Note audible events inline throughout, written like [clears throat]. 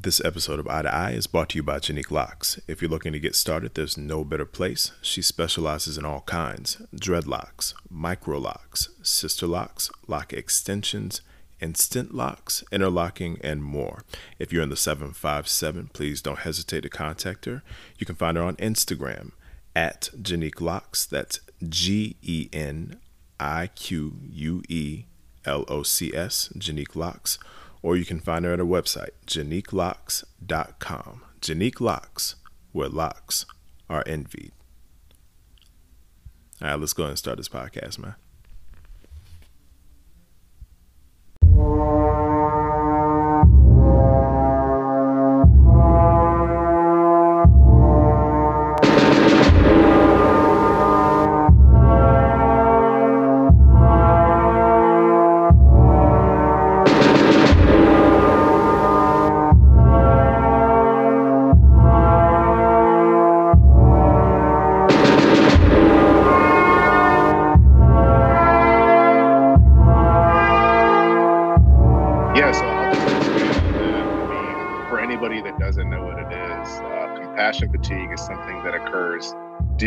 This episode of Eye to Eye is brought to you by Genique Locs. If you're looking to get started, there's no better place. She specializes in all kinds dreadlocks, micro locks, sister locks, lock extensions, instant locks, interlocking, and more. If you're in the 757, please don't hesitate to contact her. You can find her on Instagram at Genique Locs. That's G E N I Q U E L O C S, Genique Locs or you can find her at her website, geniquelocs.com. Genique Locs, where locks are envied. All right, let's go ahead and start this podcast, man.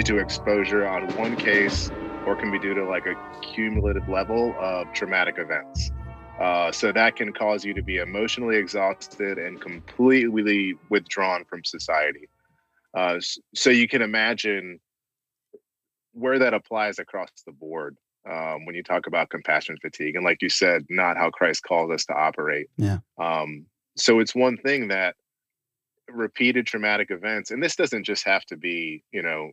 Due to exposure on one case or can be due to like a cumulative level of traumatic events. Uh, so that can cause you to be emotionally exhausted and completely withdrawn from society. Uh, so you can imagine where that applies across the board um, when you talk about compassion fatigue. And like you said, not how Christ calls us to operate. Yeah. Um, so it's one thing that repeated traumatic events, and this doesn't just have to be, you know,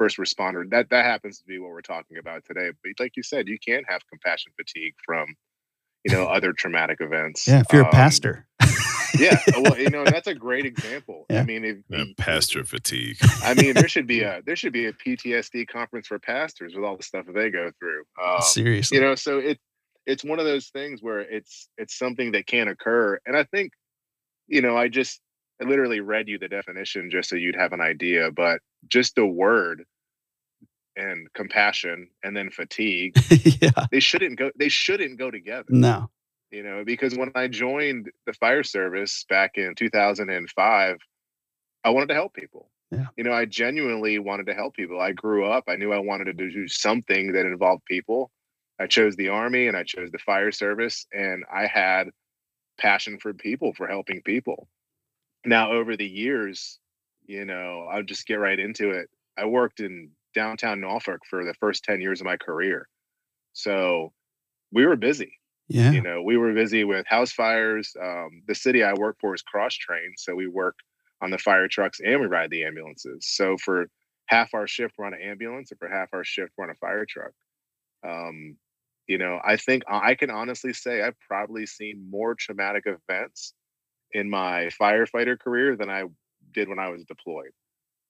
first responder. That that happens to be what we're talking about today. But like you said, you can't have compassion fatigue from, you know, other traumatic events. Yeah, if you're a Um, pastor. yeah. Well, you know, [laughs] that's a great example. I mean, if, Uh, pastor fatigue. I mean, there should be [laughs] a there should be a PTSD conference for pastors with all the stuff that they go through. Um, Seriously. you know so it it's one of those things where it's it's something that can occur and i think you know i just i literally read you the definition just so you'd have an idea but just the word and compassion and then fatigue [laughs] yeah. they shouldn't go they shouldn't go together No. you know because when i joined the fire service back in 2005 i wanted to help people Yeah. you know i genuinely wanted to help people i grew up i knew i wanted to do something that involved people i chose the army and i chose the fire service and i had passion for people for helping people now over the years you know i'll just get right into it. I worked in downtown norfolk for the first 10 years of my career. So we were busy Yeah. you know we were busy with house fires um, the city i work for is cross trained so we work on the fire trucks and we ride the ambulances. So for half our shift we're on an ambulance and for half our shift we're on a fire truck. Um, you know i think i can honestly say i've probably seen more traumatic events in my firefighter career than i did when i was deployed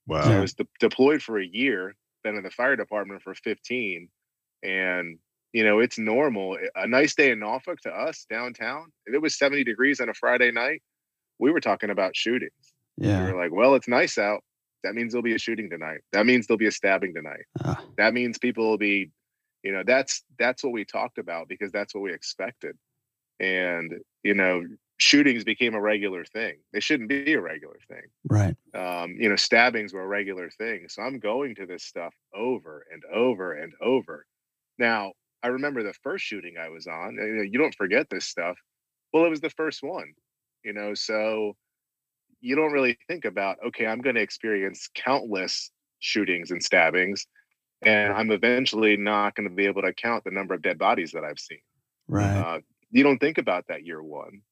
Wow. so I was de- deployed for a year, been in the fire department for 15. And, you know, it's normal. A nice day in Norfolk to us downtown, if it was 70 degrees on a Friday night, we were talking about shootings. Yeah. We were like, well, it's nice out. That means there'll be a shooting tonight. That means there'll be a stabbing tonight. Ah. That means people will be, you know, that's that's what we talked about because that's what we expected. And, you know, shootings became a regular thing. They shouldn't be a regular thing Right. um, you know, stabbings were a regular thing. So I'm going to this stuff over and over and over. Now, I remember the first shooting I was on. You, know, you don't forget this stuff. Well, it was the first one, you know, so you don't really think about, okay, I'm going to experience countless shootings and stabbings, and I'm eventually not going to be able to count the number of dead bodies that I've seen Right. uh, you don't think about that year one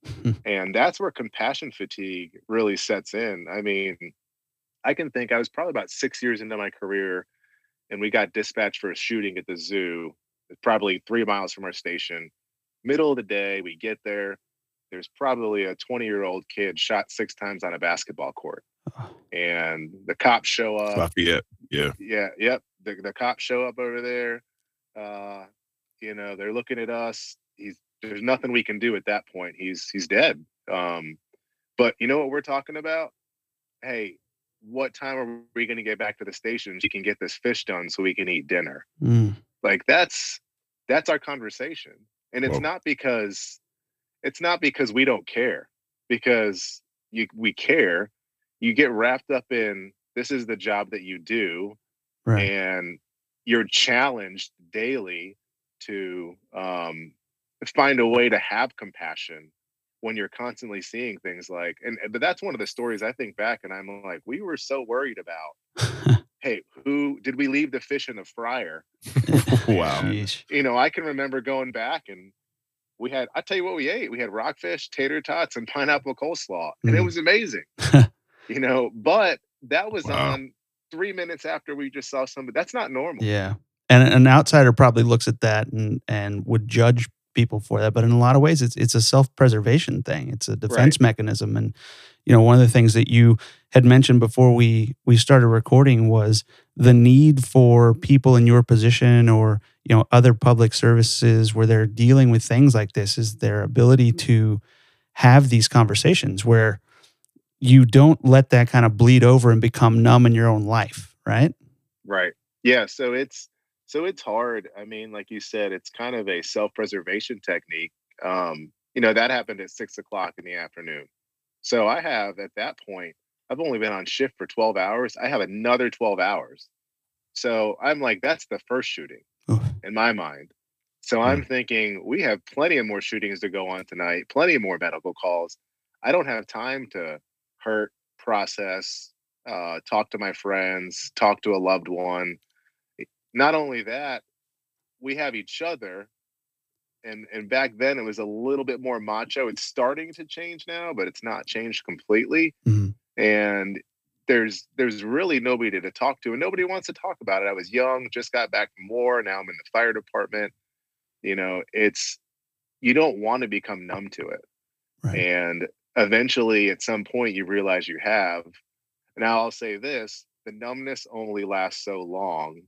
and that's where compassion fatigue really sets in i mean i can think i was probably about six years into my career and we got dispatched for a shooting at the zoo probably three miles from our station middle of the day we get there there's probably a 20 year old kid shot six times on a basketball court Oh. and the cops show up Lafayette. Yeah. yeah, yep. The the cops show up over there. Uh, you know, they're looking at us. He's there's nothing we can do at that point. He's he's dead. Um, but you know what we're talking about? Hey, what time are we going to get back to the station? so You can get this fish done so we can eat dinner. Mm. Like that's that's our conversation, and it's Whoa. not because it's not because we don't care. Because you we care. You get wrapped up in this is the job that you do, right. and you're challenged daily to um, find a way to have compassion when you're constantly seeing things like and but that's one of the stories I think back and I'm like we were so worried about [laughs] hey who did we leave the fish in the fryer? [laughs] Wow. And, you know I can remember going back and we had I tell you what we ate. We had rockfish tater tots and pineapple coleslaw and mm. it was amazing [laughs] you know but that was wow. on 3 minutes after we just saw somebody that's not normal. Yeah and an outsider probably looks at that and and would judge people for that. But in a lot of ways, it's it's a self preservation thing. It's a defense right. mechanism. And you know, one of the things that you had mentioned before we we started recording was the need for people in your position or you know other public services where they're dealing with things like this is their ability to have these conversations where you don't let that kind of bleed over and become numb in your own life right right yeah so it's so it's hard. I mean, like you said, it's kind of a self-preservation technique. Um, you know, that happened at six o'clock in the afternoon. So I have at that point, I've only been on shift for 12 hours. I have another 12 hours. So I'm like, that's the first shooting in my mind. So I'm thinking we have plenty of more shootings to go on tonight, plenty more medical calls. I don't have time to hurt, process, uh, talk to my friends, talk to a loved one not only that, we have each other. And and back then it was a little bit more macho. It's starting to change now, but it's not changed completely. Mm-hmm. And there's there's really nobody to talk to, and nobody wants to talk about it. I was young, just got back from war. Now I'm in the fire department. You know, it's you don't want to become numb to it. Right. And eventually, at some point, you realize you have. Now I'll say this: the numbness only lasts so long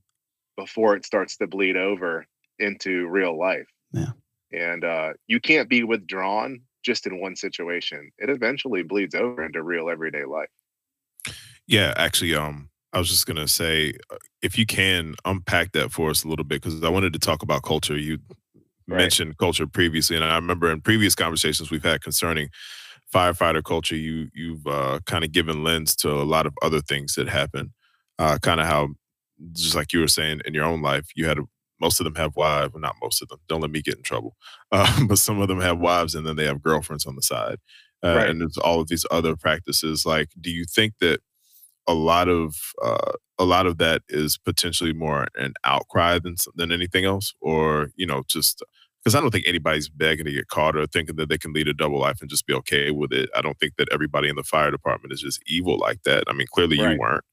before it starts to bleed over into real life. Yeah. And uh, you can't be withdrawn just in one situation. It eventually bleeds over into real everyday life. Yeah, actually, um, I was just gonna say, uh, if you can unpack that for us a little bit, because I wanted to talk about culture. You right. mentioned culture previously, and I remember in previous conversations we've had concerning firefighter culture, you you've uh, kind of given lens to a lot of other things that happen. Uh, kind of how just like you were saying in your own life, you had a, most of them have wives, well, not most of them. Don't let me get in trouble. [laughs] Uh, but some of them have wives, and then they have girlfriends on the side, uh, right. and there's all of these other practices. Like, do you think that a lot of uh, a lot of that is potentially more an outcry than than anything else, or you know, just because I don't think anybody's begging to get caught or thinking that they can lead a double life and just be okay with it. I don't think that everybody in the fire department is just evil like that. I mean, clearly right. you weren't.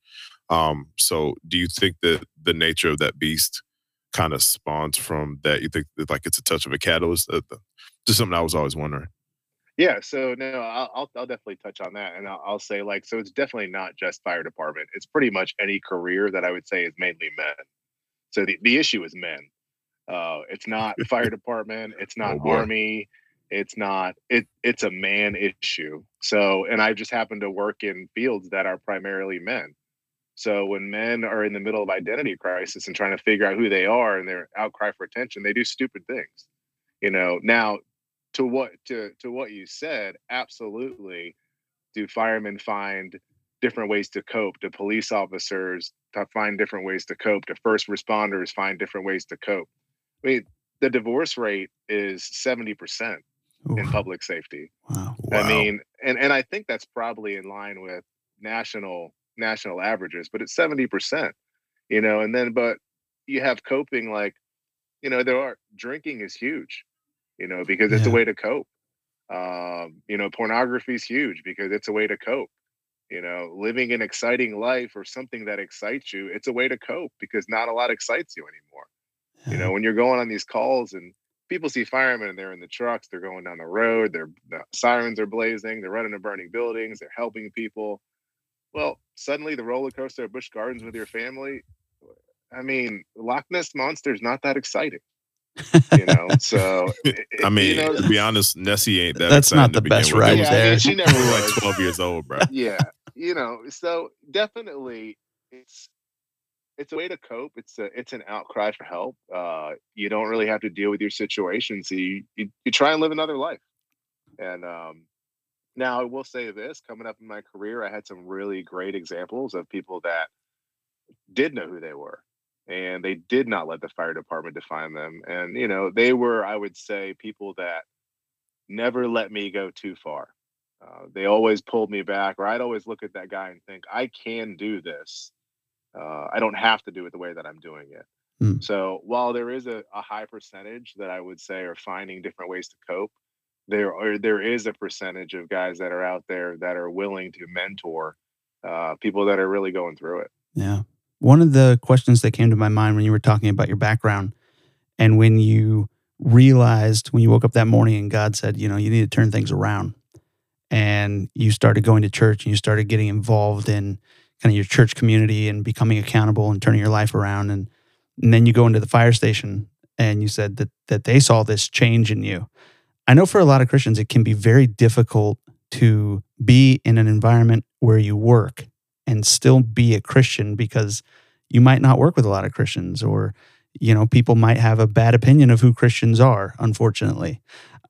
Um, so do you think that the nature of that beast kind of spawns from that? You think that, like it's a touch of a catalyst? Uh, just something I was always wondering. Yeah, so no, I'll, I'll, I'll definitely touch on that, and I'll, I'll, say like, so it's definitely not just fire department. It's pretty much any career that I would say is mainly men. So the, the issue is men. Uh, it's not [laughs] fire department. It's not oh army. It's not it. It's a man issue. So, and I just happen to work in fields that are primarily men. So when men are in the middle of identity crisis and trying to figure out who they are and their outcry for attention, they do stupid things. You know, now to what to to what you said, absolutely do firemen find different ways to cope? Do police officers to find different ways to cope? Do first responders find different ways to cope? I mean, the divorce rate is 70% in public safety. Wow. I mean, and, and I think that's probably in line with national national averages, but it's 70%, you know, and then, but you have coping like, you know, there are drinking is huge, you know, because it's yeah. a way to cope. Um, you know, pornography is huge because it's a way to cope. You know, living an exciting life or something that excites you, it's a way to cope because not a lot excites you anymore. Yeah. You know, when you're going on these calls and people see firemen and they're in the trucks, they're going down the road, their the sirens are blazing, they're running to burning buildings, they're helping people. Well, suddenly the roller coaster at Busch Gardens with your family. I mean, Loch Ness monster is not that exciting. you know, [laughs] so I mean, you know, to be honest, Nessie ain't that. That's not the best ride yeah, there. I mean, she [laughs] never was like twelve years old, bro. Yeah, you know, so definitely, it's it's a way to cope. It's a it's an outcry for help. Uh, you don't really have to deal with your situation, so you, you you try and live another life. And um, Now, I will say this coming up in my career, I had some really great examples of people that did know who they were and they did not let the fire department define them. And, you know, they were, I would say, people that never let me go too far. Uh, they always pulled me back, or I'd always look at that guy and think, I can do this. Uh, I don't have to do it the way that I'm doing it. Mm. So while there is a, a high percentage that I would say are finding different ways to cope, there are there is a percentage of guys that are out there that are willing to mentor uh, people that are really going through it. Yeah. One of the questions that came to my mind when you were talking about your background and when you realized when you woke up that morning and God said, you know, you need to turn things around and you started going to church and you started getting involved in kind of your church community and becoming accountable and turning your life around and, and then you go into the fire station and you said that that they saw this change in you. I know for a lot of Christians it can be very difficult to be in an environment where you work and still be a Christian because you might not work with a lot of Christians or you know people might have a bad opinion of who Christians are unfortunately.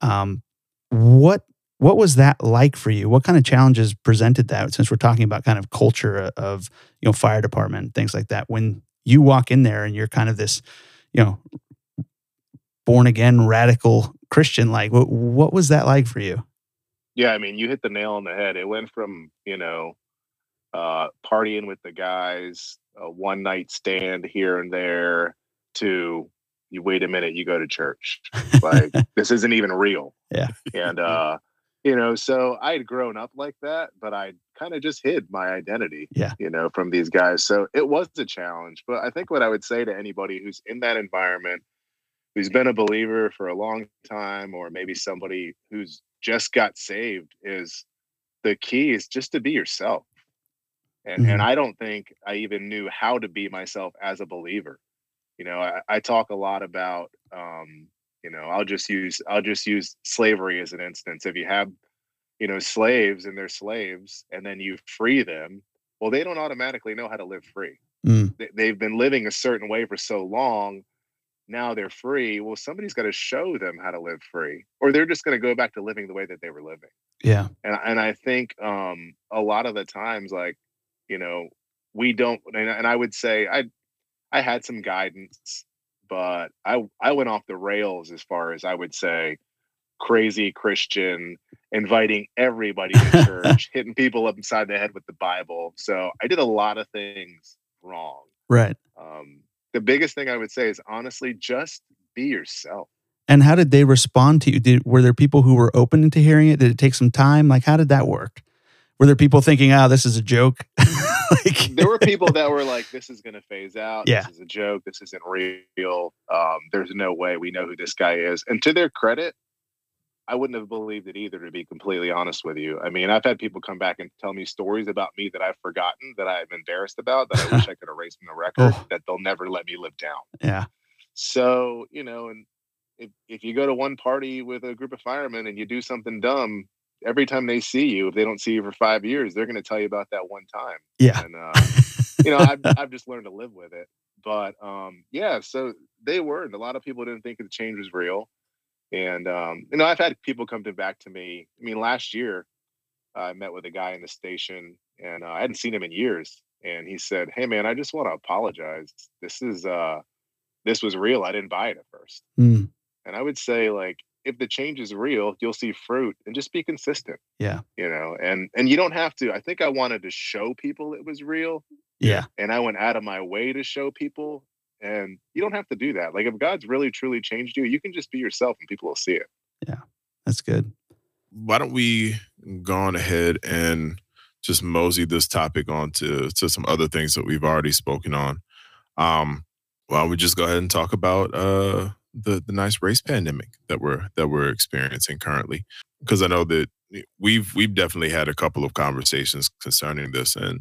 Um, what what was that like for you? What kind of challenges presented that since we're talking about kind of culture of you know fire department things like that when you walk in there and you're kind of this you know born again radical Christian like what what was that like for you? Yeah, I mean, you hit the nail on the head. It went from, you know, uh, partying with the guys, a one night stand here and there, to you wait a minute, you go to church. Like [laughs] this isn't even real. Yeah. And [laughs] uh, you know, so I had grown up like that, but I kind of just hid my identity. Yeah. You know, from these guys. So it was a challenge. But I think what I would say to anybody who's in that environment, who's been a believer for a long time, or maybe somebody who's just got saved, is the key is just to be yourself and mm-hmm. and I don't think I even knew how to be myself as a believer. You know, I, I talk a lot about um, you know, I'll just use I'll just use slavery as an instance. If you have, you know, slaves and they're slaves, and then you free them, well, they don't automatically know how to live free. Mm. They, they've been living a certain way for so long. Now they're free. Well, somebody's got to show them how to live free, or they're just going to go back to living the way that they were living. Yeah. And and I think um, a lot of the times, like you know we don't and, and i would say i i had some guidance but i i went off the rails as far as i would say crazy christian inviting everybody to [laughs] church hitting people upside the head with the bible so i did a lot of things wrong right um the biggest thing i would say is honestly just be yourself and how did they respond to you did were there people who were open to hearing it did it take some time like how did that work were there people thinking, "Ah, oh, this is a joke"? [laughs] like, there were people that were like, "This is going to phase out. Yeah. This is a joke. This isn't real. Um, there's no way we know who this guy is." And to their credit, I wouldn't have believed it either. To be completely honest with you, I mean, I've had people come back and tell me stories about me that I've forgotten, that I'm embarrassed about, that I wish I [laughs] could erase from the record, oh. that they'll never let me live down. Yeah. So you know, and if if you go to one party with a group of firemen and you do something dumb, every time they see you, if they don't see you for five years, they're going to tell you about that one time. Yeah. And, uh, [laughs] you know, I've, I've just learned to live with it. But um, yeah, so they were, and a lot of people didn't think the change was real. And, um, you know, I've had people come to back to me. I mean, last year, I met with a guy in the station and uh, I hadn't seen him in years. And he said, Hey, man, I just want to apologize. This is, uh, this was real. I didn't buy it at first. Mm. And I would say, like, if the change is real, you'll see fruit and just be consistent. Yeah. You know, and and you don't have to. I think I wanted to show people it was real. Yeah. And I went out of my way to show people. And you don't have to do that. Like if God's really truly changed you, you can just be yourself and people will see it. Yeah. That's good. Why don't we go on ahead and just mosey this topic on to, to some other things that we've already spoken on. Um, well, we just go ahead and talk about uh the the nice race pandemic that we're that we're experiencing currently because I know that we've we've definitely had a couple of conversations concerning this and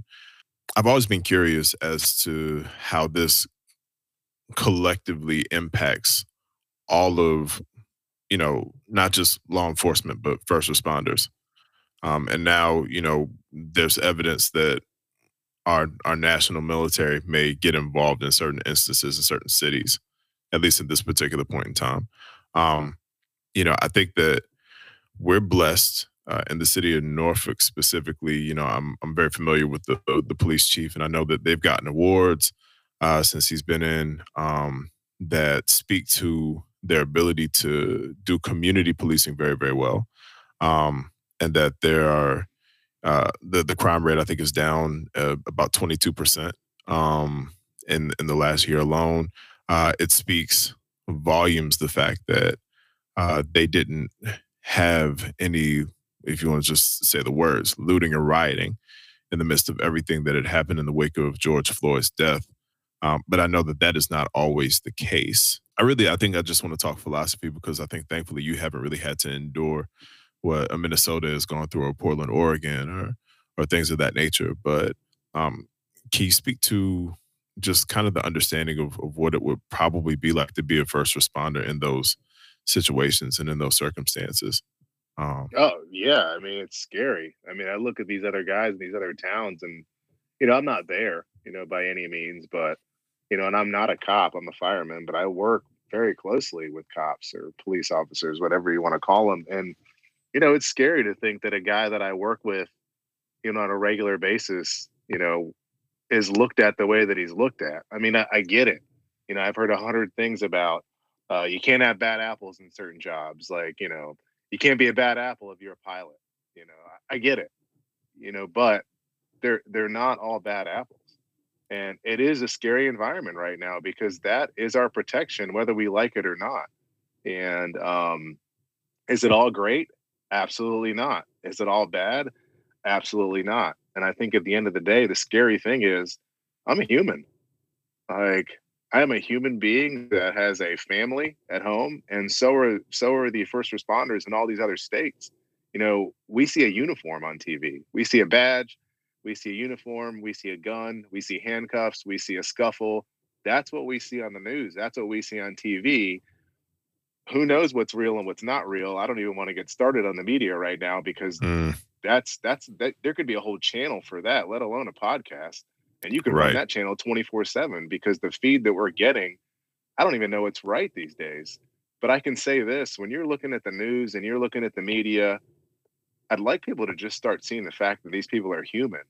I've always been curious as to how this collectively impacts all of you know not just law enforcement but first responders. Um, and now you know there's evidence that our our national military may get involved in certain instances in certain cities at least at this particular point in time. Um, you know, I think that we're blessed uh, in the city of Norfolk specifically, you know, I'm I'm very familiar with the the police chief, and I know that they've gotten awards uh, since he's been in um, that speak to their ability to do community policing very very well, um, and that there are uh, the the crime rate I think is down uh, about 22 percent um, in in the last year alone. Uh, it speaks volumes the fact that uh, they didn't have any if you want to just say the words, looting or rioting in the midst of everything that had happened in the wake of George Floyd's death. Um, but I know that that is not always the case. I really, I think I just want to talk philosophy because I think thankfully you haven't really had to endure what a Minnesota has gone through or Portland, Oregon, or or things of that nature. But um, can you speak to just kind of the understanding of, of what it would probably be like to be a first responder in those situations and in those circumstances? Um, oh yeah, I mean it's scary. I mean I look at these other guys in these other towns, and you know I'm not there, you know, by any means, but you know, and I'm not a cop. I'm a fireman, but I work very closely with cops or police officers, whatever you want to call them, and you know it's scary to think that a guy that I work with, you know, on a regular basis, you know, is looked at the way that he's looked at. I mean, I, I get it. You know, I've heard a hundred things about uh, you can't have bad apples in certain jobs, like you know you can't be a bad apple if you're a pilot. You know, I, I get it. You know, but they're they're not all bad apples. And it is a scary environment right now because that is our protection, whether we like it or not. And um, is it all great? Absolutely not. Is it all bad? Absolutely not. And I think at the end of the day, the scary thing is I'm a human. Like I am a human being that has a family at home, and so are so are the first responders in all these other states. You know, we see a uniform on TV, we see a badge, we see a uniform, we see a gun, we see handcuffs, we see a scuffle. That's what we see on the news. That's what we see on TV. Who knows what's real and what's not real? I don't even want to get started on the media right now because mm. that's that's that there could be a whole channel for that, let alone a podcast and you can right. run that channel 24 7 because the feed that we're getting i don't even know what's right these days but i can say this when you're looking at the news and you're looking at the media i'd like people to just start seeing the fact that these people are human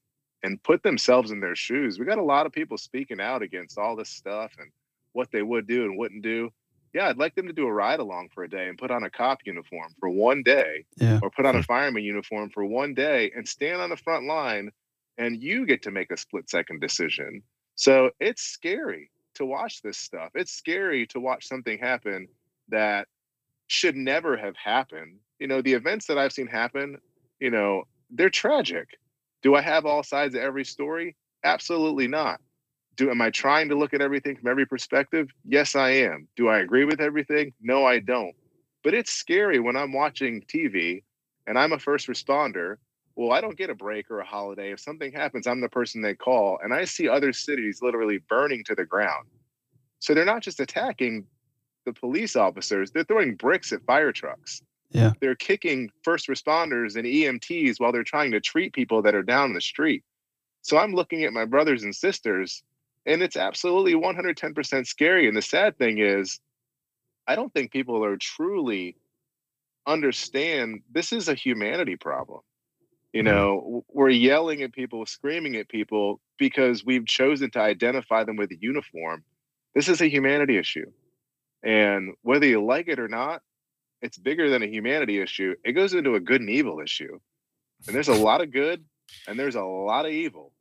and put themselves in their shoes we got a lot of people speaking out against all this stuff and what they would do and wouldn't do yeah i'd like them to do a ride along for a day and put on a cop uniform for one day yeah. or put on a fireman uniform for one day and stand on the front line and you get to make a split second decision. So it's scary to watch this stuff. It's scary to watch something happen that should never have happened. You know, the events that I've seen happen, you know, they're tragic. Do I have all sides of every story? Absolutely not. Do am I trying to look at everything from every perspective? Yes, I am. Do I agree with everything? No, I don't. But it's scary when I'm watching TV and I'm a first responder well, I don't get a break or a holiday. If something happens, I'm the person they call. And I see other cities literally burning to the ground. So they're not just attacking the police officers, they're throwing bricks at fire trucks. Yeah. They're kicking first responders and EMTs while they're trying to treat people that are down the street. So I'm looking at my brothers and sisters, and it's absolutely 110% scary. And the sad thing is, I don't think people are truly understand this is a humanity problem. You know, we're yelling at people, screaming at people because we've chosen to identify them with a uniform. This is a humanity issue. And whether you like it or not, it's bigger than a humanity issue. It goes into a good and evil issue. And there's a [laughs] lot of good and there's a lot of evil.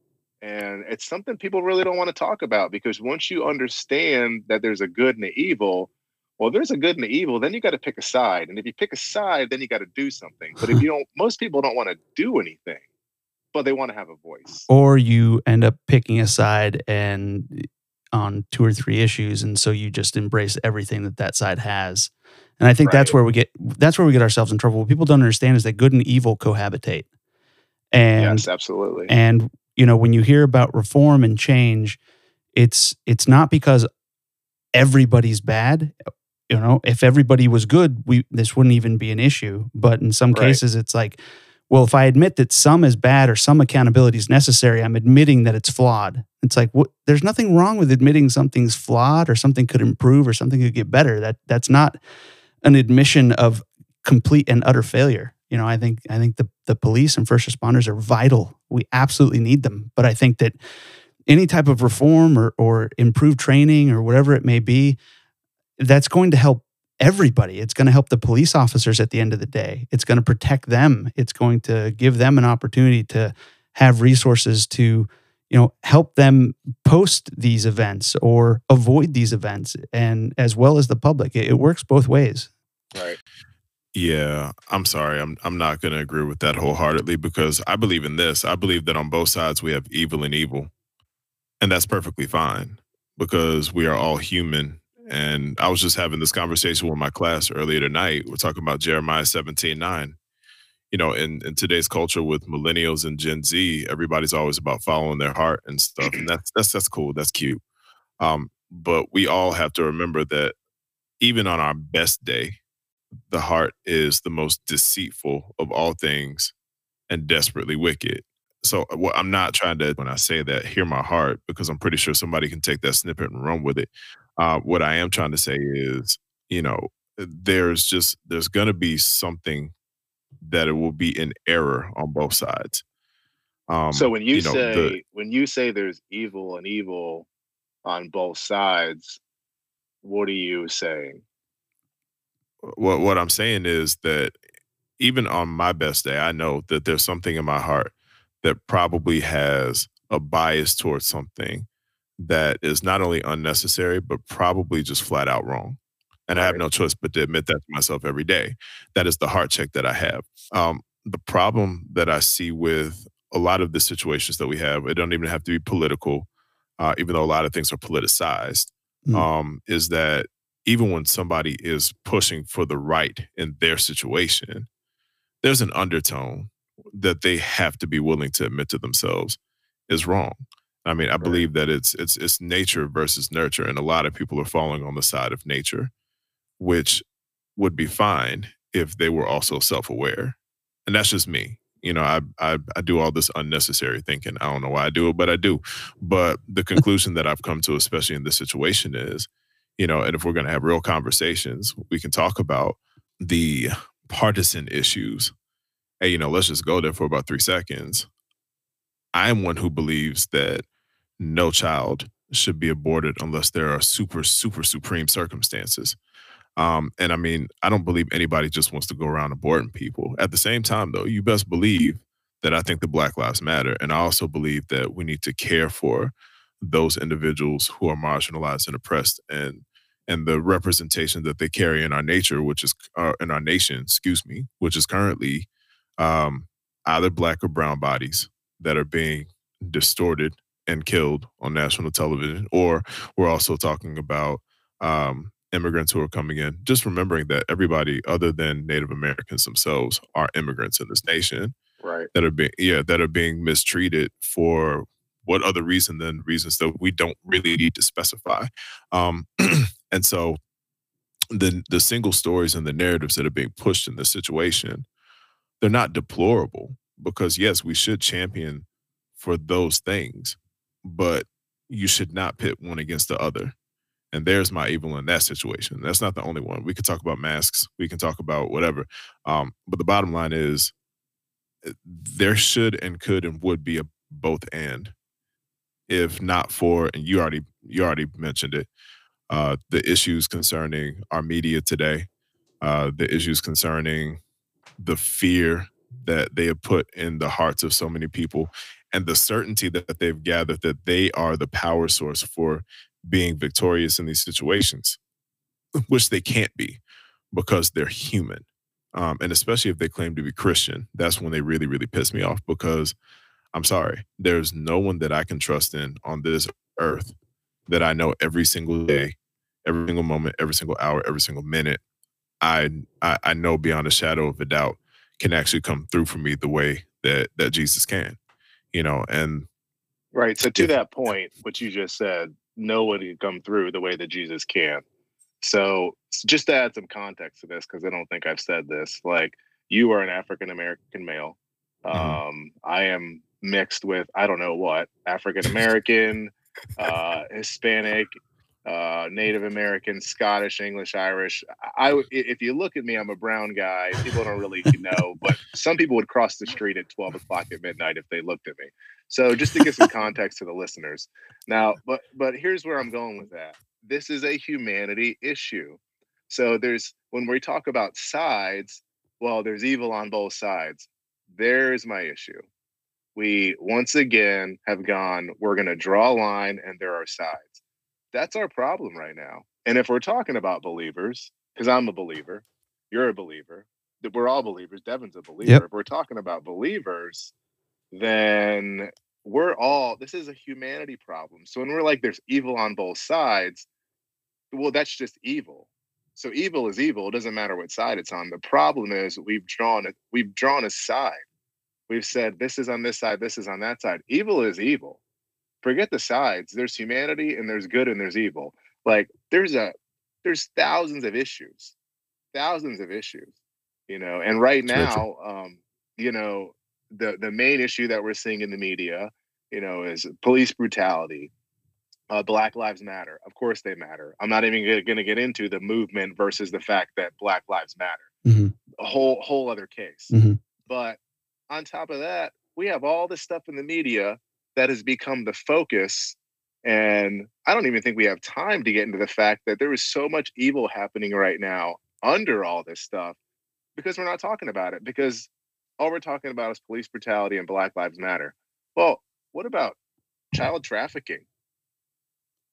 And it's something people really don't want to talk about because once you understand that there's a good and an evil, well, there's a good and the evil, then you got to pick a side. And if you pick a side, then you got to do something. But if you [laughs] don't, most people don't want to do anything, but they want to have a voice. Or you end up picking a side and eh, on two or three issues, and so you just embrace everything that that side has. And I think right. that's where we get that's where we get ourselves in trouble. What people don't understand is that good and evil cohabitate. And yes, absolutely. And you know, when you hear about reform and change, it's it's not because everybody's bad you know if everybody was good we this wouldn't even be an issue but in some right. cases it's like well if i admit that some is bad or some accountability is necessary i'm admitting that it's flawed it's like what, there's nothing wrong with admitting something's flawed or something could improve or something could get better that that's not an admission of complete and utter failure You know, I think I think the the police and first responders are vital. We absolutely need them. But I think that any type of reform or or improved training or whatever it may be, that's going to help everybody. It's going to help the police officers at the end of the day. It's going to protect them. It's going to give them an opportunity to have resources to you know help them post these events or avoid these events and as well as the public it, it works both ways right yeah i'm sorry i'm i'm not going to agree with that wholeheartedly because i believe in this i believe that on both sides we have evil and evil and that's perfectly fine because we are all human and i was just having this conversation with my class earlier tonight we're talking about jeremiah 17 9 you know, in, in today's culture with millennials and Gen Z, everybody's always about following their heart and stuff. And that's that's that's cool. That's cute. Um, but we all have to remember that even on our best day, the heart is the most deceitful of all things and desperately wicked. So uh, what I'm not trying to when I say that hear my heart because I'm pretty sure somebody can take that snippet and run with it. Uh, what I am trying to say is, you know, there's just there's going to be something that it will be an error on both sides. Um, so when you, you know, say the, when you say there's evil and evil on both sides, what are you saying? What what I'm saying is that even on my best day, I know that there's something in my heart that probably has a bias towards something that is not only unnecessary but probably just flat out wrong and right. I have no choice but to admit that to myself every day. That is the heart check that I have. Um, the problem that I see with a lot of the situations that we have, it don't even have to be political, uh, even though a lot of things are politicized, mm. um, is that even when somebody is pushing for the right in their situation, there's an undertone that they have to be willing to admit to themselves is wrong. I mean, I right. believe that it's it's it's nature versus nurture, and a lot of people are falling on the side of nature which would be fine if they were also self-aware. And that's just me. You know, I, I I do all this unnecessary thinking. I don't know why I do it, but I do. But the conclusion that I've come to, especially in this situation, is, you know, and if we're going to have real conversations, we can talk about the partisan issues. Hey, you know, let's just go there for about three seconds. I'm one who believes that no child should be aborted unless there are super, super, supreme circumstances. Um, and I mean, I don't believe anybody just wants to go around aborting people. At the same time, though, you best believe that I think the Black Lives Matter. And I also believe that we need to care for those individuals who are marginalized and oppressed and and the representation that they carry in our nature, which is uh, in our nation, excuse me, which is currently um, either black or brown bodies that are being distorted and killed on national television, or we're also talking about um, immigrants who are coming in, just remembering that everybody other than Native Americans themselves are immigrants in this nation. Right. That are being yeah, that are being mistreated for what other reason than reasons that we don't really need to specify. Um, [clears throat] and so the the single stories and the narratives that are being pushed in this situation, they're not deplorable because yes, we should champion for those things, but you should not pit one against the other. And there's my evil in that situation. That's not the only one. We could talk about masks. We can talk about whatever. Um, but the bottom line is eh, there should and could and would be a both and if not for and you already you already mentioned it uh, the issues concerning our media today uh, the issues concerning the fear that they have put in the hearts of so many people and the certainty that they've gathered that they are the power source for being victorious in these situations, [laughs] which they can't be because they're human. Um, and especially if they claim to be Christian, that's when they really, really piss me off because I'm sorry, there's no one that I can trust in on this earth that I know every single day, every single moment, every single hour, every single minute. I, I, I know beyond a shadow of a doubt can actually come through for me the way that that Jesus can, you know. And right. So to that point, what you just said, nobody can come through the way that Jesus can. So just to add some context to this, because I don't think I've said this, like you are an African American male. Mm-hmm. Um, I am mixed with I don't know what African American, uh, Hispanic, uh, Native American, Scottish, English, Irish. I, if you look at me, I'm a brown guy. People don't really know, but some people would cross the street at 12 o'clock at midnight if they looked at me. So just to give some context to the listeners. Now, but but here's where I'm going with that. This is a humanity issue. So there's when we talk about sides, well, there's evil on both sides. There's my issue. We once again have gone, we're going to draw a line and there are sides that's our problem right now. And if we're talking about believers, because I'm a believer, you're a believer, that we're all believers, Devin's a believer. Yep. If we're talking about believers, then we're all this is a humanity problem. So when we're like there's evil on both sides, well, that's just evil. So evil is evil. It doesn't matter what side it's on. The problem is we've drawn it, we've drawn a side. We've said this is on this side, this is on that side. Evil is evil forget the sides. There's humanity and there's good and there's evil. Like there's a there's thousands of issues, thousands of issues, you know. And right now, um, you know, the the main issue that we're seeing in the media, you know, is police brutality. Uh, Black Lives Matter. Of course, they matter. I'm not even going to get into the movement versus the fact that Black Lives Matter. Mm-hmm. A whole whole other case. Mm-hmm. But on top of that, we have all this stuff in the media that has become the focus. And I don't even think we have time to get into the fact that there is so much evil happening right now under all this stuff because we're not talking about it. Because all we're talking about is police brutality and Black Lives Matter. Well, what about child trafficking?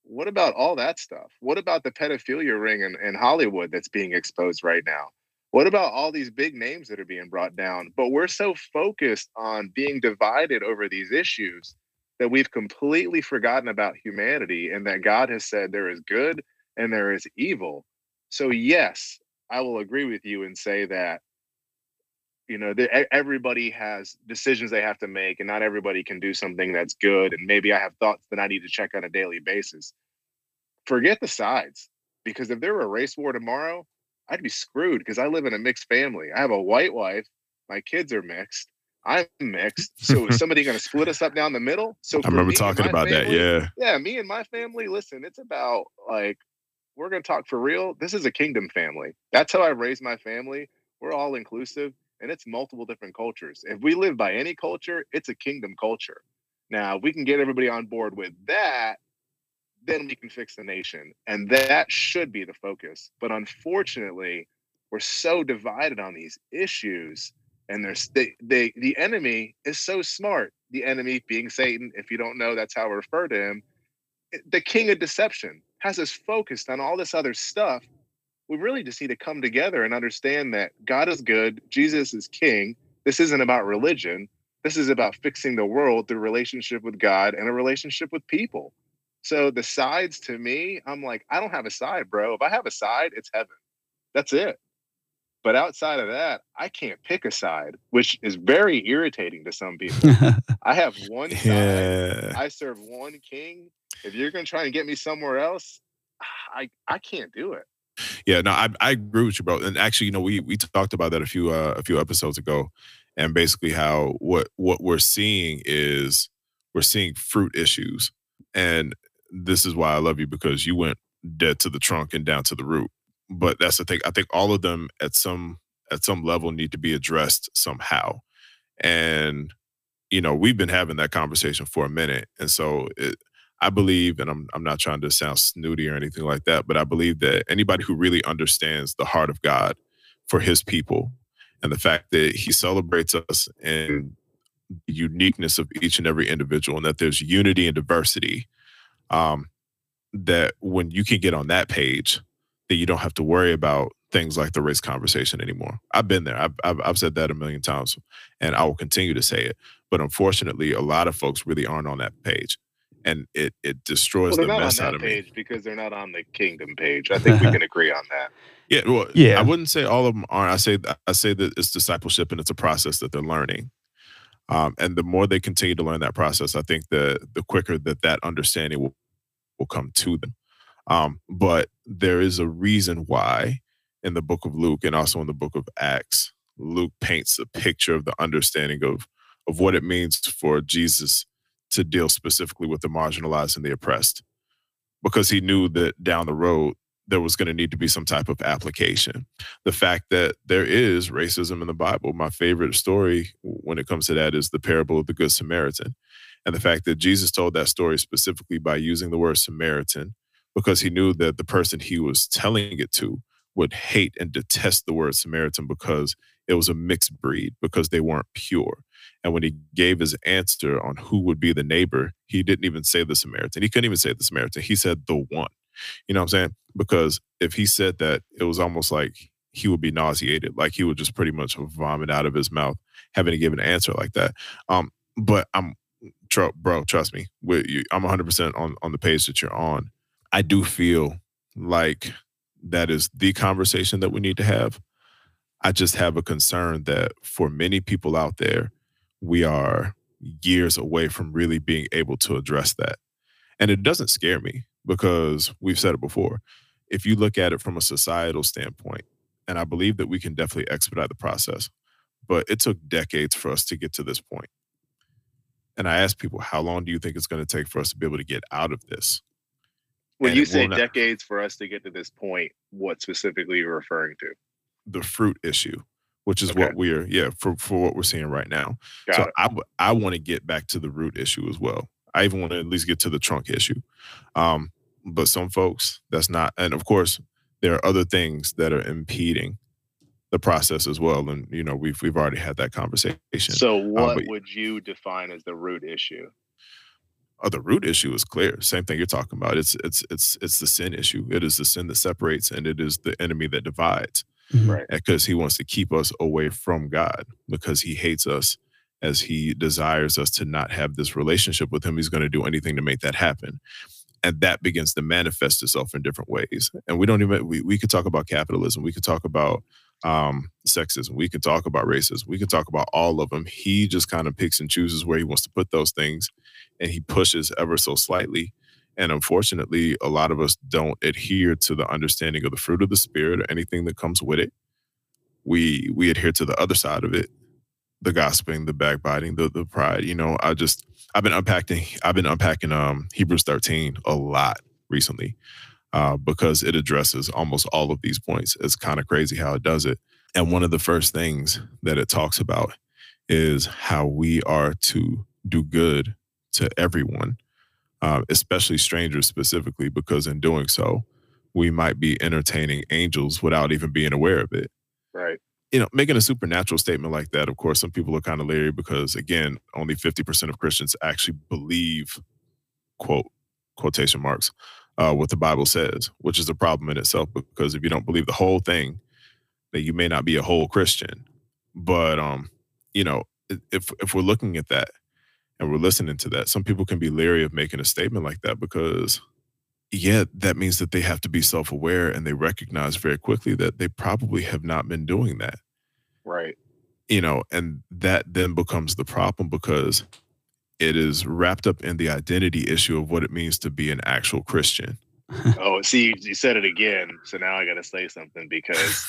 What about all that stuff? What about the pedophilia ring in, in Hollywood that's being exposed right now? What about all these big names that are being brought down? But we're so focused on being divided over these issues that we've completely forgotten about humanity and that God has said there is good and there is evil. So, yes, I will agree with you and say that, you know, everybody has decisions they have to make, and not everybody can do something that's good. And maybe I have thoughts that I need to check on a daily basis. Forget the sides, because if there were a race war tomorrow, I'd be screwed because I live in a mixed family. I have a white wife, my kids are mixed, I'm mixed. So is somebody going to split us up down the middle? So I remember talking about family, that. Yeah. Yeah. Me and my family, listen, it's about like, we're going to talk for real. This is a kingdom family. That's how I raised my family. We're all inclusive and it's multiple different cultures. If we live by any culture, it's a kingdom culture. Now, we can get everybody on board with that, then we can fix the nation. And that should be the focus. But unfortunately, we're so divided on these issues and there's they, they the enemy is so smart the enemy being satan. If you don't know that's how we refer to him. Eh, the king of deception has us focused on all this other stuff. We really just need to come together and understand that god is good jesus is king. This isn't about religion. This is about fixing the world through relationship with god and a relationship with people so the sides to me i'm like i don't have a side bro if i have a side it's heaven that's it but outside of that, I can't pick a side, which is very irritating to some people. [laughs] I have one side. Yeah. I serve one king. If you're going to try and get me somewhere else, I I can't do it. Yeah, no, I I agree with you, bro. And actually, you know, we we talked about that a few uh, a few episodes ago, and basically how what what we're seeing is we're seeing fruit issues, and this is why I love you because you went dead to the trunk and down to the root but that's the thing. I think all of them at some at some level need to be addressed somehow. And you know, we've been having that conversation for a minute, and so it, I believe, and I'm I'm not trying to sound snooty or anything like that, but I believe that anybody who really understands the heart of God for His people and the fact that He celebrates us and uniqueness of each and every individual, and that there's unity and diversity. Um, that when you can get on that page, that you don't have to worry about things like the race conversation anymore. I've been there. I've, I've, I've said that a million times, and I will continue to say it. But unfortunately, a lot of folks really aren't on that page, and it it destroys well, the mess out of page me. Because they're not on the kingdom page. I think we can [laughs] agree on that. Yeah, well, yeah. I wouldn't say all of them aren't. I say I say that it's discipleship and it's a process that they're learning. Um, and the more they continue to learn that process, I think the the quicker that that understanding will will come to them. Um, but there is a reason why in the book of Luke and also in the book of Acts, Luke paints a picture of the understanding of of what it means for Jesus to deal specifically with the marginalized and the oppressed. because he knew that down the road there was going to need to be some type of application. The fact that there is racism in the Bible, my favorite story when it comes to that is the parable of the Good Samaritan. And the fact that Jesus told that story specifically by using the word Samaritan because he knew that the person he was telling it to would hate and detest the word Samaritan because it was a mixed breed, because they weren't pure. And when he gave his answer on who would be the neighbor, he didn't even say the Samaritan. He couldn't even say the Samaritan. He said the one. You know what I'm saying? Because if he said that, it was almost like he would be nauseated, like he would just pretty much vomit out of his mouth having to give an answer like that. Um, but I'm, bro, trust me, with you, I'm 100% on on the page that you're on. I do feel like that is the conversation that we need to have. I just have a concern that for many people out there, we are years away from really being able to address that. And it doesn't scare me because we've said it before. If you look at it from a societal standpoint, and I believe that we can definitely expedite the process, but it took decades for us to get to this point. And I ask people, how long do you think it's going to take for us to be able to get out of this? When and you say not, decades for us to get to this point, what specifically you're referring to? The fruit issue, which is okay. what we're yeah for for what we're seeing right now. Got so it. I I want to get back to the root issue as well. I even want to at least get to the trunk issue. Um, but some folks, that's not. And of course, there are other things that are impeding the process as well. And you know, we've we've already had that conversation. So, um, what um, would you define as the root issue? Oh, the root issue is clear. Same thing you're talking about. It's it's it's it's the sin issue. It is the sin that separates, and it is the enemy that divides. Mm-hmm. Right. Because he wants to keep us away from God, because he hates us as he desires us to not have this relationship with him. He's going to do anything to make that happen. And that begins to manifest itself in different ways. And we don't even, we, we could talk about capitalism. We could talk about um, sexism. We could talk about racism. We could talk about all of them. He just kind of picks and chooses where he wants to put those things and he pushes ever so slightly. And unfortunately, a lot of us don't adhere to the understanding of the fruit of the spirit or anything that comes with it. We we adhere to the other side of it the gossiping, the backbiting, the the pride. You know, I just I've been unpacking I've been unpacking um Hebrews 13 a lot recently. Uh, because it addresses almost all of these points. It's kind of crazy how it does it. And one of the first things that it talks about is how we are to do good to everyone, uh, especially strangers specifically, because in doing so, we might be entertaining angels without even being aware of it. Right you know, making a supernatural statement like that, of course, some people are kind of leery because, again, only 50% of Christians actually believe, quote, quotation marks, uh, what the Bible says, which is a problem in itself because if you don't believe the whole thing, that you may not be a whole Christian. But, um, you know, if, if we're looking at that and we're listening to that, some people can be leery of making a statement like that because yet that means that they have to be self-aware and they recognize very quickly that they probably have not been doing that right you know and that then becomes the problem because it is wrapped up in the identity issue of what it means to be an actual christian. [laughs] Oh see you said it again so now i got to say something because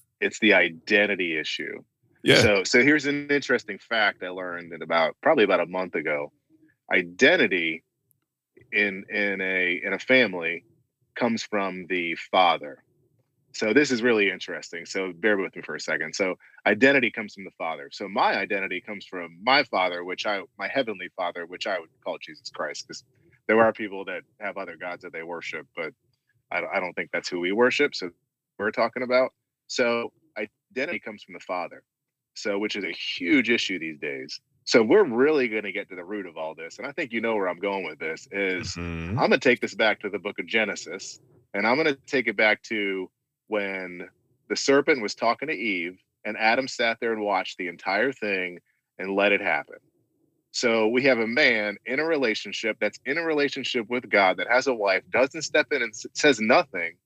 [laughs] it's the identity issue. Yeah. So so here's an interesting fact i learned in about probably about a month ago. Identity in in a in a family comes from the father. So this is really interesting. So bear with me for a second. So identity comes from the father. So my identity comes from my father, which I my heavenly father, which I would call Jesus Christ, because there are people that have other gods that they worship, but I, I don't think that's who we worship. So we're talking about. So identity comes from the father. So which is a huge issue these days. So we're really going to get to the root of all this, and I think you know where I'm going with this. Is mm-hmm. I'm going to take this back to the book of Genesis, and I'm going to take it back to when the serpent was talking to Eve, and Adam sat there and watched the entire thing and let it happen. So we have a man in a relationship that's in a relationship with God that has a wife, doesn't step in and says nothing,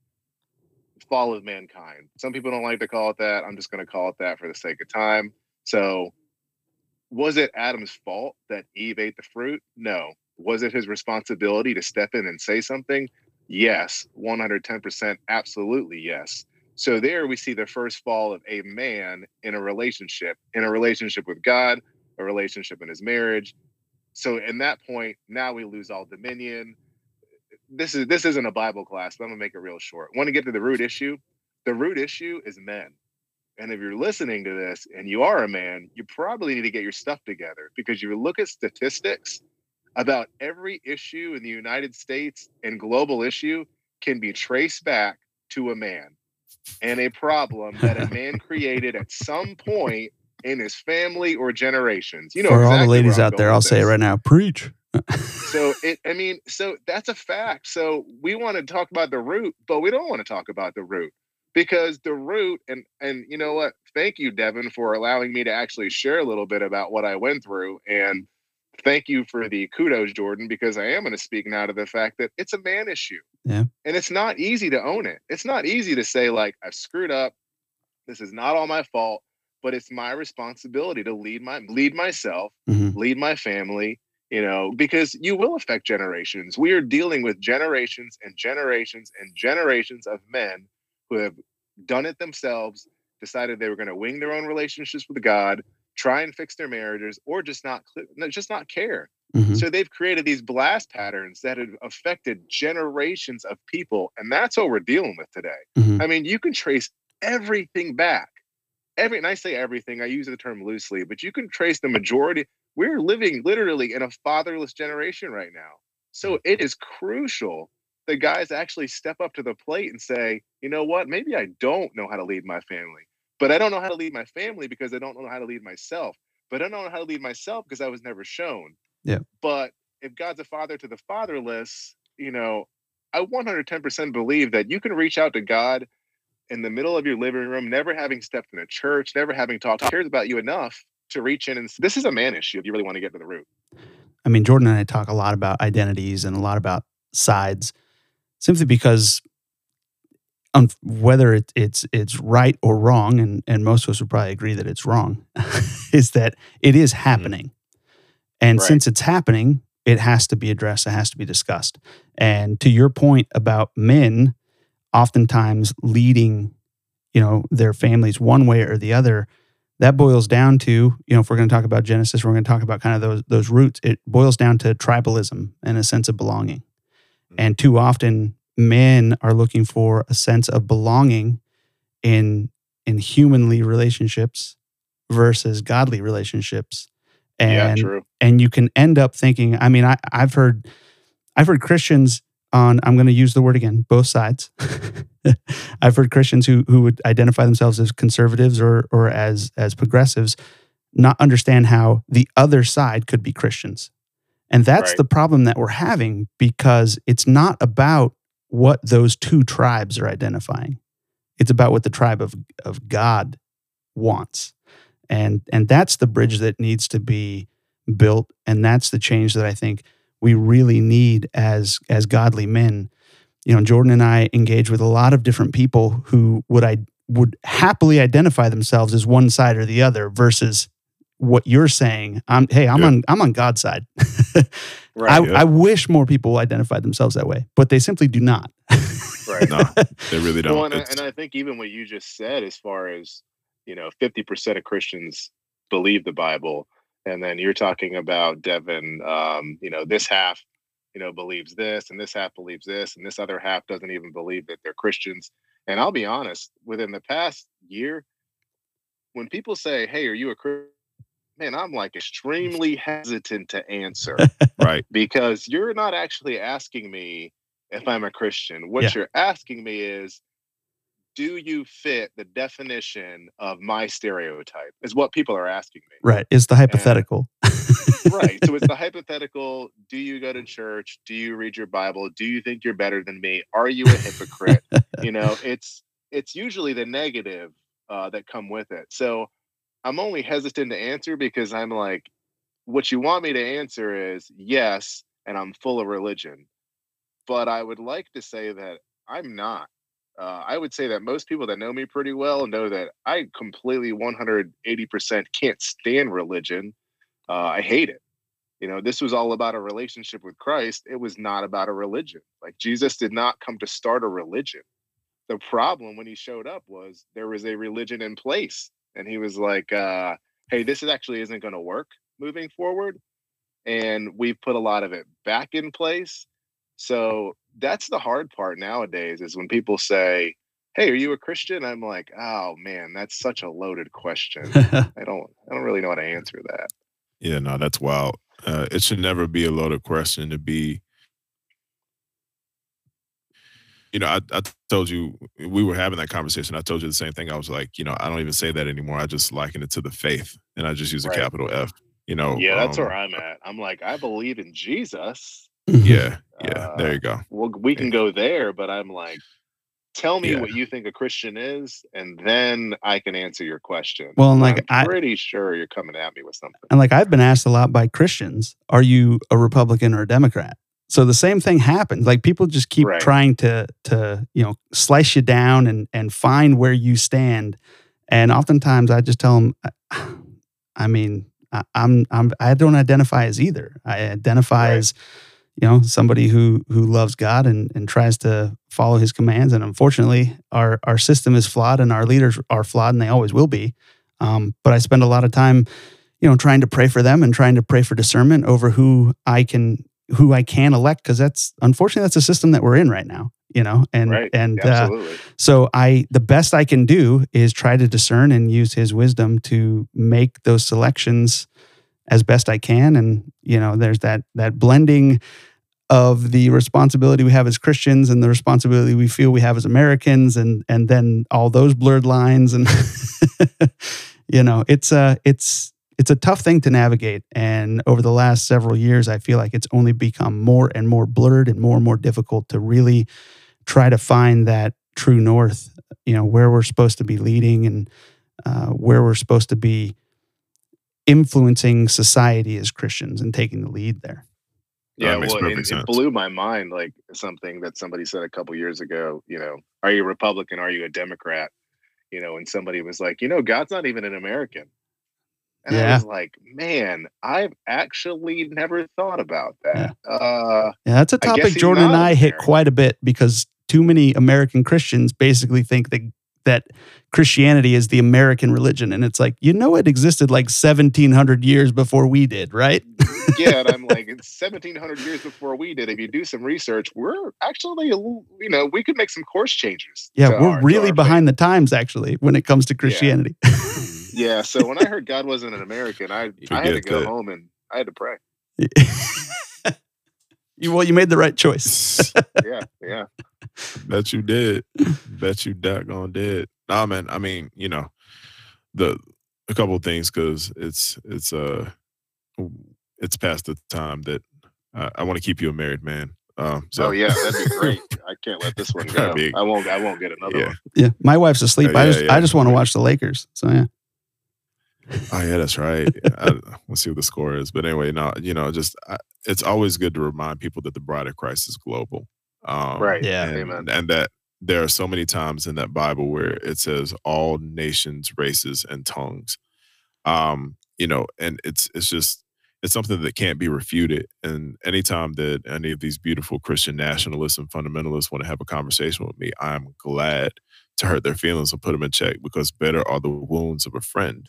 follows mankind. Some people don't like to call it that. I'm just going to call it that for the sake of time. So was it Adam's fault that Eve ate the fruit? No. Was it his responsibility to step in and say something? Yes. 110%. Absolutely yes. So there we see the first fall of a man in a relationship, in a relationship with God, a relationship in his marriage. So in that point, now we lose all dominion. this is this isn't a Bible class, but I'm gonna make it real short. Want to get to the root issue? The root issue is men. And if you're listening to this and you are a man, you probably need to get your stuff together because you look at statistics about every issue in the United States and global issue can be traced back to a man and a problem that a man [laughs] created at some point in his family or generations. You know, for exactly all the ladies out there, I'll say it right now: preach. so it, I mean, so that's a fact. So we want to talk about the root, but we don't want to talk about the root because the root and and you know what? Thank you, Devin, for allowing me to actually share a little bit about what I went through and thank you for the kudos, Jordan, because I am going to speak now to the fact that it's a man issue. Yeah. And it's not easy to own it. It's not easy to say, like, I've screwed up. This is not all my fault, but it's my responsibility to lead my lead myself, mm-hmm. lead my family, you know, because you will affect generations. We are dealing with generations and generations and generations of men who have done it themselves, decided they were going to wing their own relationships with God, try and fix their marriages or just not just not care mm-hmm. so they've created these blast patterns that have affected generations of people and that's what we're dealing with today mm-hmm. i mean you can trace everything back every and i say everything i use the term loosely but you can trace the majority we're living literally in a fatherless generation right now so mm. it is crucial that guys actually step up to the plate and say you know what maybe i don't know how to lead my family but I don't know how to lead my family because I don't know how to lead myself. But I don't know how to lead myself because I was never shown. Yeah. But if God's a father to the fatherless, you know, I 110% believe that you can reach out to God in the middle of your living room, never having stepped in a church, never having talked, cares about you enough to reach in and this is a man issue if you really want to get to the root. I mean, Jordan and I talk a lot about identities and a lot about sides simply because on whether it, it's it's right or wrong, and and most of us would probably agree that it's wrong, [laughs] is that it is mm-hmm. happening, and right. since it's happening, it has to be addressed. It has to be discussed. And to your point about men, oftentimes leading, you know, their families one way or the other, that boils down to you know if we're going to talk about Genesis, we're going to talk about kind of those those roots. It boils down to tribalism and a sense of belonging. Mm-hmm. And too often men are looking for a sense of belonging in in humanly relationships versus godly relationships. And yeah, and you can end up thinking i mean I, i've heard i've heard christians on i'm going to use the word again both sides. [laughs] I've heard christians who who would identify themselves as conservatives or or as as progressives not understand how the other side could be christians. And that's right. the problem that we're having because it's not about what those two tribes are identifying. It's about what the tribe of, of God wants. And and that's the bridge that needs to be built. And that's the change that I think we really need as as godly men. You know, Jordan and I engage with a lot of different people who would I would happily identify themselves as one side or the other versus what you're saying. I'm hey, I'm yeah. on I'm on God's side. [laughs] right, I, yeah. I wish more people identified themselves that way, but they simply do not. right. No, they really don't. Well, and, I, and I think even what you just said, as far as you know, 50% of Christians believe the Bible. And then you're talking about Devin, um, you know, this half, you know, believes this and this half believes this, and this other half doesn't even believe that they're Christians. And I'll be honest, within the past year, when people say, Hey, are you a Christian? Man, I'm like extremely [laughs] hesitant to answer. right. Because you're not actually asking me if I'm a Christian. What yeah. you're asking me is, do you fit the definition of my stereotype? Is what people are asking me. Right. Is the hypothetical. And, right. So it's the [laughs] hypothetical. Do you go to church? Do you read your Bible? Do you think you're better than me? Are you a hypocrite? you know, [laughs] it's it's usually the negative uh, that come with it. So I'm only hesitant to answer because I'm like, what you want me to answer is yes, and I'm full of religion. But I would like to say that I'm not. Uh, I would say that most people that know me pretty well know that I completely 180% can't stand religion. Uh, I hate it. You know, this was all about a relationship with Christ. It was not about a religion. Like Jesus did not come to start a religion. The problem when he showed up was there was a religion in place and he was like, uh, "Hey, this is actually isn't going to work moving forward, and we've put a lot of it back in place. So that's the hard part nowadays is when people say, "Hey, are you a Christian?" I'm like, "Oh man, that's such a loaded question. [laughs] I don't I don't really know how to answer that." Yeah, no, that's wild. Uh, it should never be a loaded question to be. You know, I, I told you we were having that conversation. I told you the same thing. I was like, you know, I don't even say that anymore. I just liken it to the faith, and I just use a capital F. You know, yeah, that's um, where I'm at. I'm like, I believe in Jesus. Yeah, yeah. Uh, there you go. Well, we can yeah. go there, but I'm like, tell me yeah. what you think a Christian is, and then I can answer your question. Well, and like I'm pretty I, sure you're coming at me with something. And like I've been asked a lot by Christians, are you a Republican or a Democrat? So the same thing happens. Like people just keep right. trying to to you know slice you down and and find where you stand. And oftentimes I just tell them, I mean, I'm I'm I don't identify as either. I identify right. as you know somebody who who loves God and and tries to follow His commands. And unfortunately, our our system is flawed and our leaders are flawed, and they always will be. Um, but I spend a lot of time, you know, trying to pray for them and trying to pray for discernment over who I can who I can elect because that's unfortunately that's a system that we're in right now. You know, and right. and uh, so I the best I can do is try to discern and use His wisdom to make those selections as best I can. And you know, there's that that blending of the responsibility we have as Christians and the responsibility we feel we have as Americans, and and then all those blurred lines, and [laughs] you know, it's a it's it's a tough thing to navigate. And over the last several years, I feel like it's only become more and more blurred and more and more difficult to really try to find that true north. You know, where we're supposed to be leading and uh, where we're supposed to be influencing society as Christians and taking the lead there. Yeah, well, it, it, blew my mind. Like something that somebody said a couple years ago. You know, are you a Republican? Are you a Democrat? You know, and somebody was like, you know, God's not even an American. And yeah. I was like, man, I've actually never thought about that. Yeah, uh, yeah that's a topic Jordan and I hit quite a bit because too many American Christians basically think that that Christianity is the American religion. And it's like, you know, it existed like 1700 years before we did, right? yeah. And I'm like, [laughs] 1700 years before we did. If you do some research, we're actually, you know, we could make some course changes. Yeah. We're our, really behind faith. the times, actually, when it comes to Christianity. Yeah. [laughs] yeah. So when I heard God wasn't an American, I, [laughs] I had to go good. home and I had to pray. [laughs] you, well, you made the right choice. [laughs] yeah. Yeah. Bet you did. Bet you daggone did. Nah, man. I mean, you know, the a couple of things because it's it's uh it's past the time that uh, I want to keep you a married man. Um, so. Oh yeah, that'd be great. I can't let this one go. Be, I won't. I won't get another yeah. one. Yeah, my wife's asleep. Uh, yeah, I just yeah. I just want to watch the Lakers. So yeah. Oh yeah, that's right. I, let's see what the score is. But anyway, no, you know, just I, it's always good to remind people that the bride of Christ is global. Um, right. Yeah. And, Amen. And that there are so many times in that Bible where it says all nations, races, and tongues. Um, you know, and it's it's just it's something that can't be refuted. And anytime that any of these beautiful Christian nationalists and fundamentalists want to have a conversation with me, I'm glad to hurt their feelings and put them in check because better are the wounds of a friend.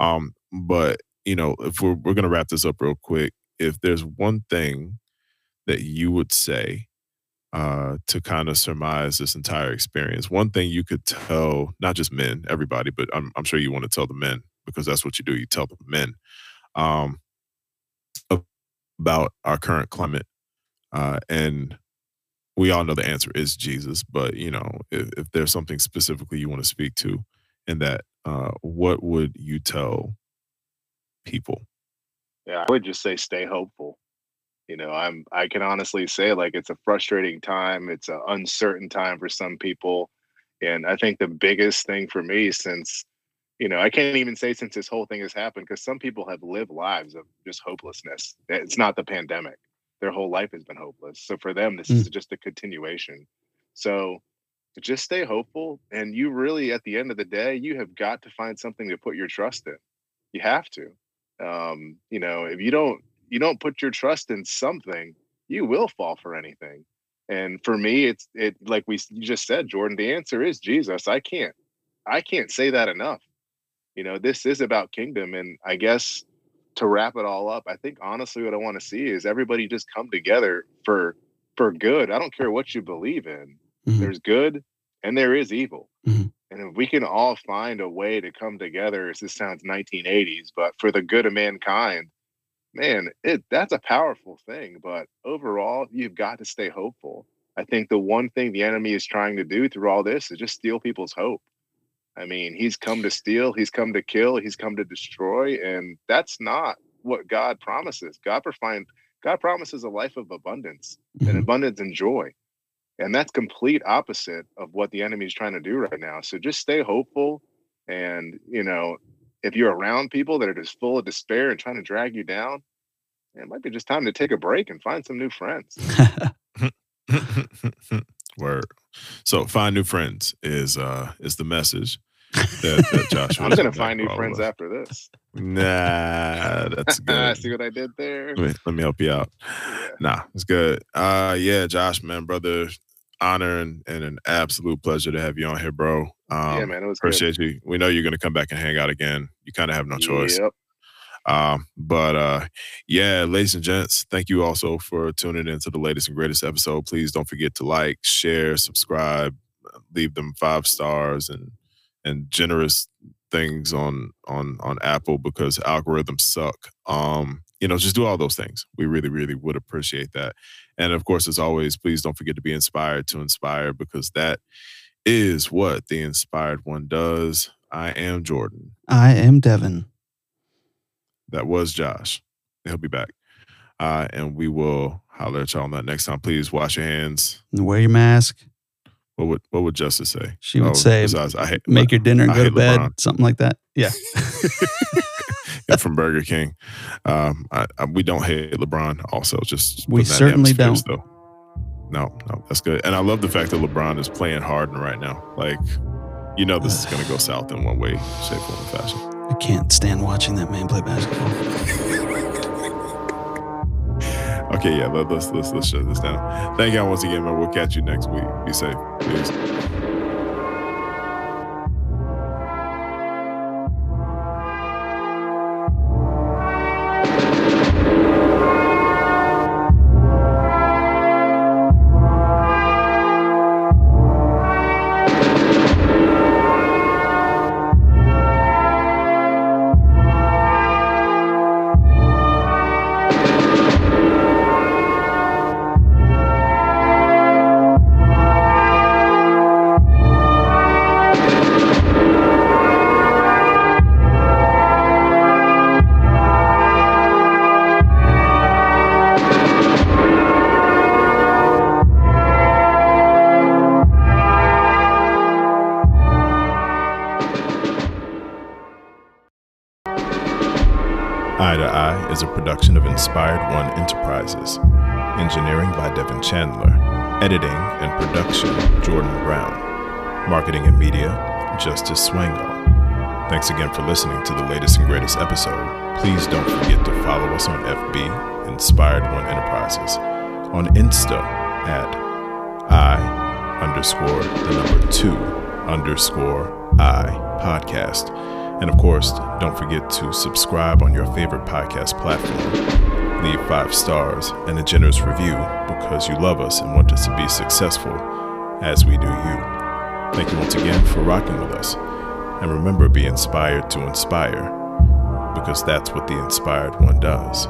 Um, but you know, if we're we're gonna wrap this up real quick, if there's one thing that you would say uh, to kind of surmise this entire experience. One thing you could tell, not just men, everybody, but I'm, I'm sure you want to tell the men because that's what you do. You tell the men um, about our current climate. Uh, and we all know the answer is Jesus, but you know, if, if there's something specifically you want to speak to in that, uh, what would you tell people? Yeah, I would just say stay hopeful you know i'm i can honestly say like it's a frustrating time it's an uncertain time for some people and i think the biggest thing for me since you know i can't even say since this whole thing has happened because some people have lived lives of just hopelessness it's not the pandemic their whole life has been hopeless so for them this mm. is just a continuation so just stay hopeful and you really at the end of the day you have got to find something to put your trust in you have to um, you know if you don't you don't put your trust in something, you will fall for anything. And for me, it's it like we just said, Jordan. The answer is Jesus. I can't, I can't say that enough. You know, this is about kingdom, and I guess to wrap it all up, I think honestly, what I want to see is everybody just come together for for good. I don't care what you believe in. Mm-hmm. There's good and there is evil. Mm-hmm. And if we can all find a way to come together, this sounds 1980s, but for the good of mankind, man, it that's a powerful thing. But overall, you've got to stay hopeful. I think the one thing the enemy is trying to do through all this is just steal people's hope. I mean, he's come to steal, he's come to kill, he's come to destroy, and that's not what God promises. God God promises a life of abundance mm-hmm. and abundance and joy. And that's complete opposite of what the enemy is trying to do right now. So just stay hopeful. And, you know, if you're around people that are just full of despair and trying to drag you down, it might be just time to take a break and find some new friends. [laughs] Word. So find new friends is uh is the message that, that [laughs] Joshua. I'm gonna find new friends after this. Nah, that's [laughs] good. See what I did there? Let me, let me help you out. Yeah. Nah, it's good. Uh yeah, Josh, man, brother, honor and, and an absolute pleasure to have you on here, bro. Um, yeah, man, it was appreciate good. you. We know you're gonna come back and hang out again. You kind of have no choice. Yep. Um, but uh, yeah, ladies and gents, thank you also for tuning into the latest and greatest episode. Please don't forget to like, share, subscribe, leave them five stars and and generous things on on on Apple because algorithms suck. Um, you know, just do all those things. We really, really would appreciate that. And of course, as always, please don't forget to be inspired to inspire because that is what the inspired one does. I am Jordan. I am Devin. That was Josh. He'll be back. Uh, and we will holler at y'all on that next time. Please wash your hands. And Wear your mask. What would what would Justice say? She would oh, say, besides, I hate, "Make your dinner and I go to bed," LeBron. something like that. Yeah. [laughs] from Burger King. Um, I, I, we don't hate LeBron. Also, just we certainly don't. Though. No, no, that's good. And I love the fact that LeBron is playing Harden right now. Like, you know, this is going to go south in one way, shape, form, or fashion. I can't stand watching that man play basketball. okay, yeah, let, us let's let's shut this down. Thank y'all once again, man. We'll catch you next week. Be safe. Peace. Enterprises. Engineering by Devin Chandler. Editing and production, Jordan Brown. Marketing and media, Justice Swango. Thanks again for listening to the latest and greatest episode. Please don't forget to follow us on FB, Inspired One Enterprises, on Insta at I underscore the number two underscore I podcast. And of course, don't forget to subscribe on your favorite podcast platform leave five stars and a generous review because you love us and want us to be successful as we do you. Thank you once again for rocking with us. And remember, be inspired to inspire because that's what the inspired one does.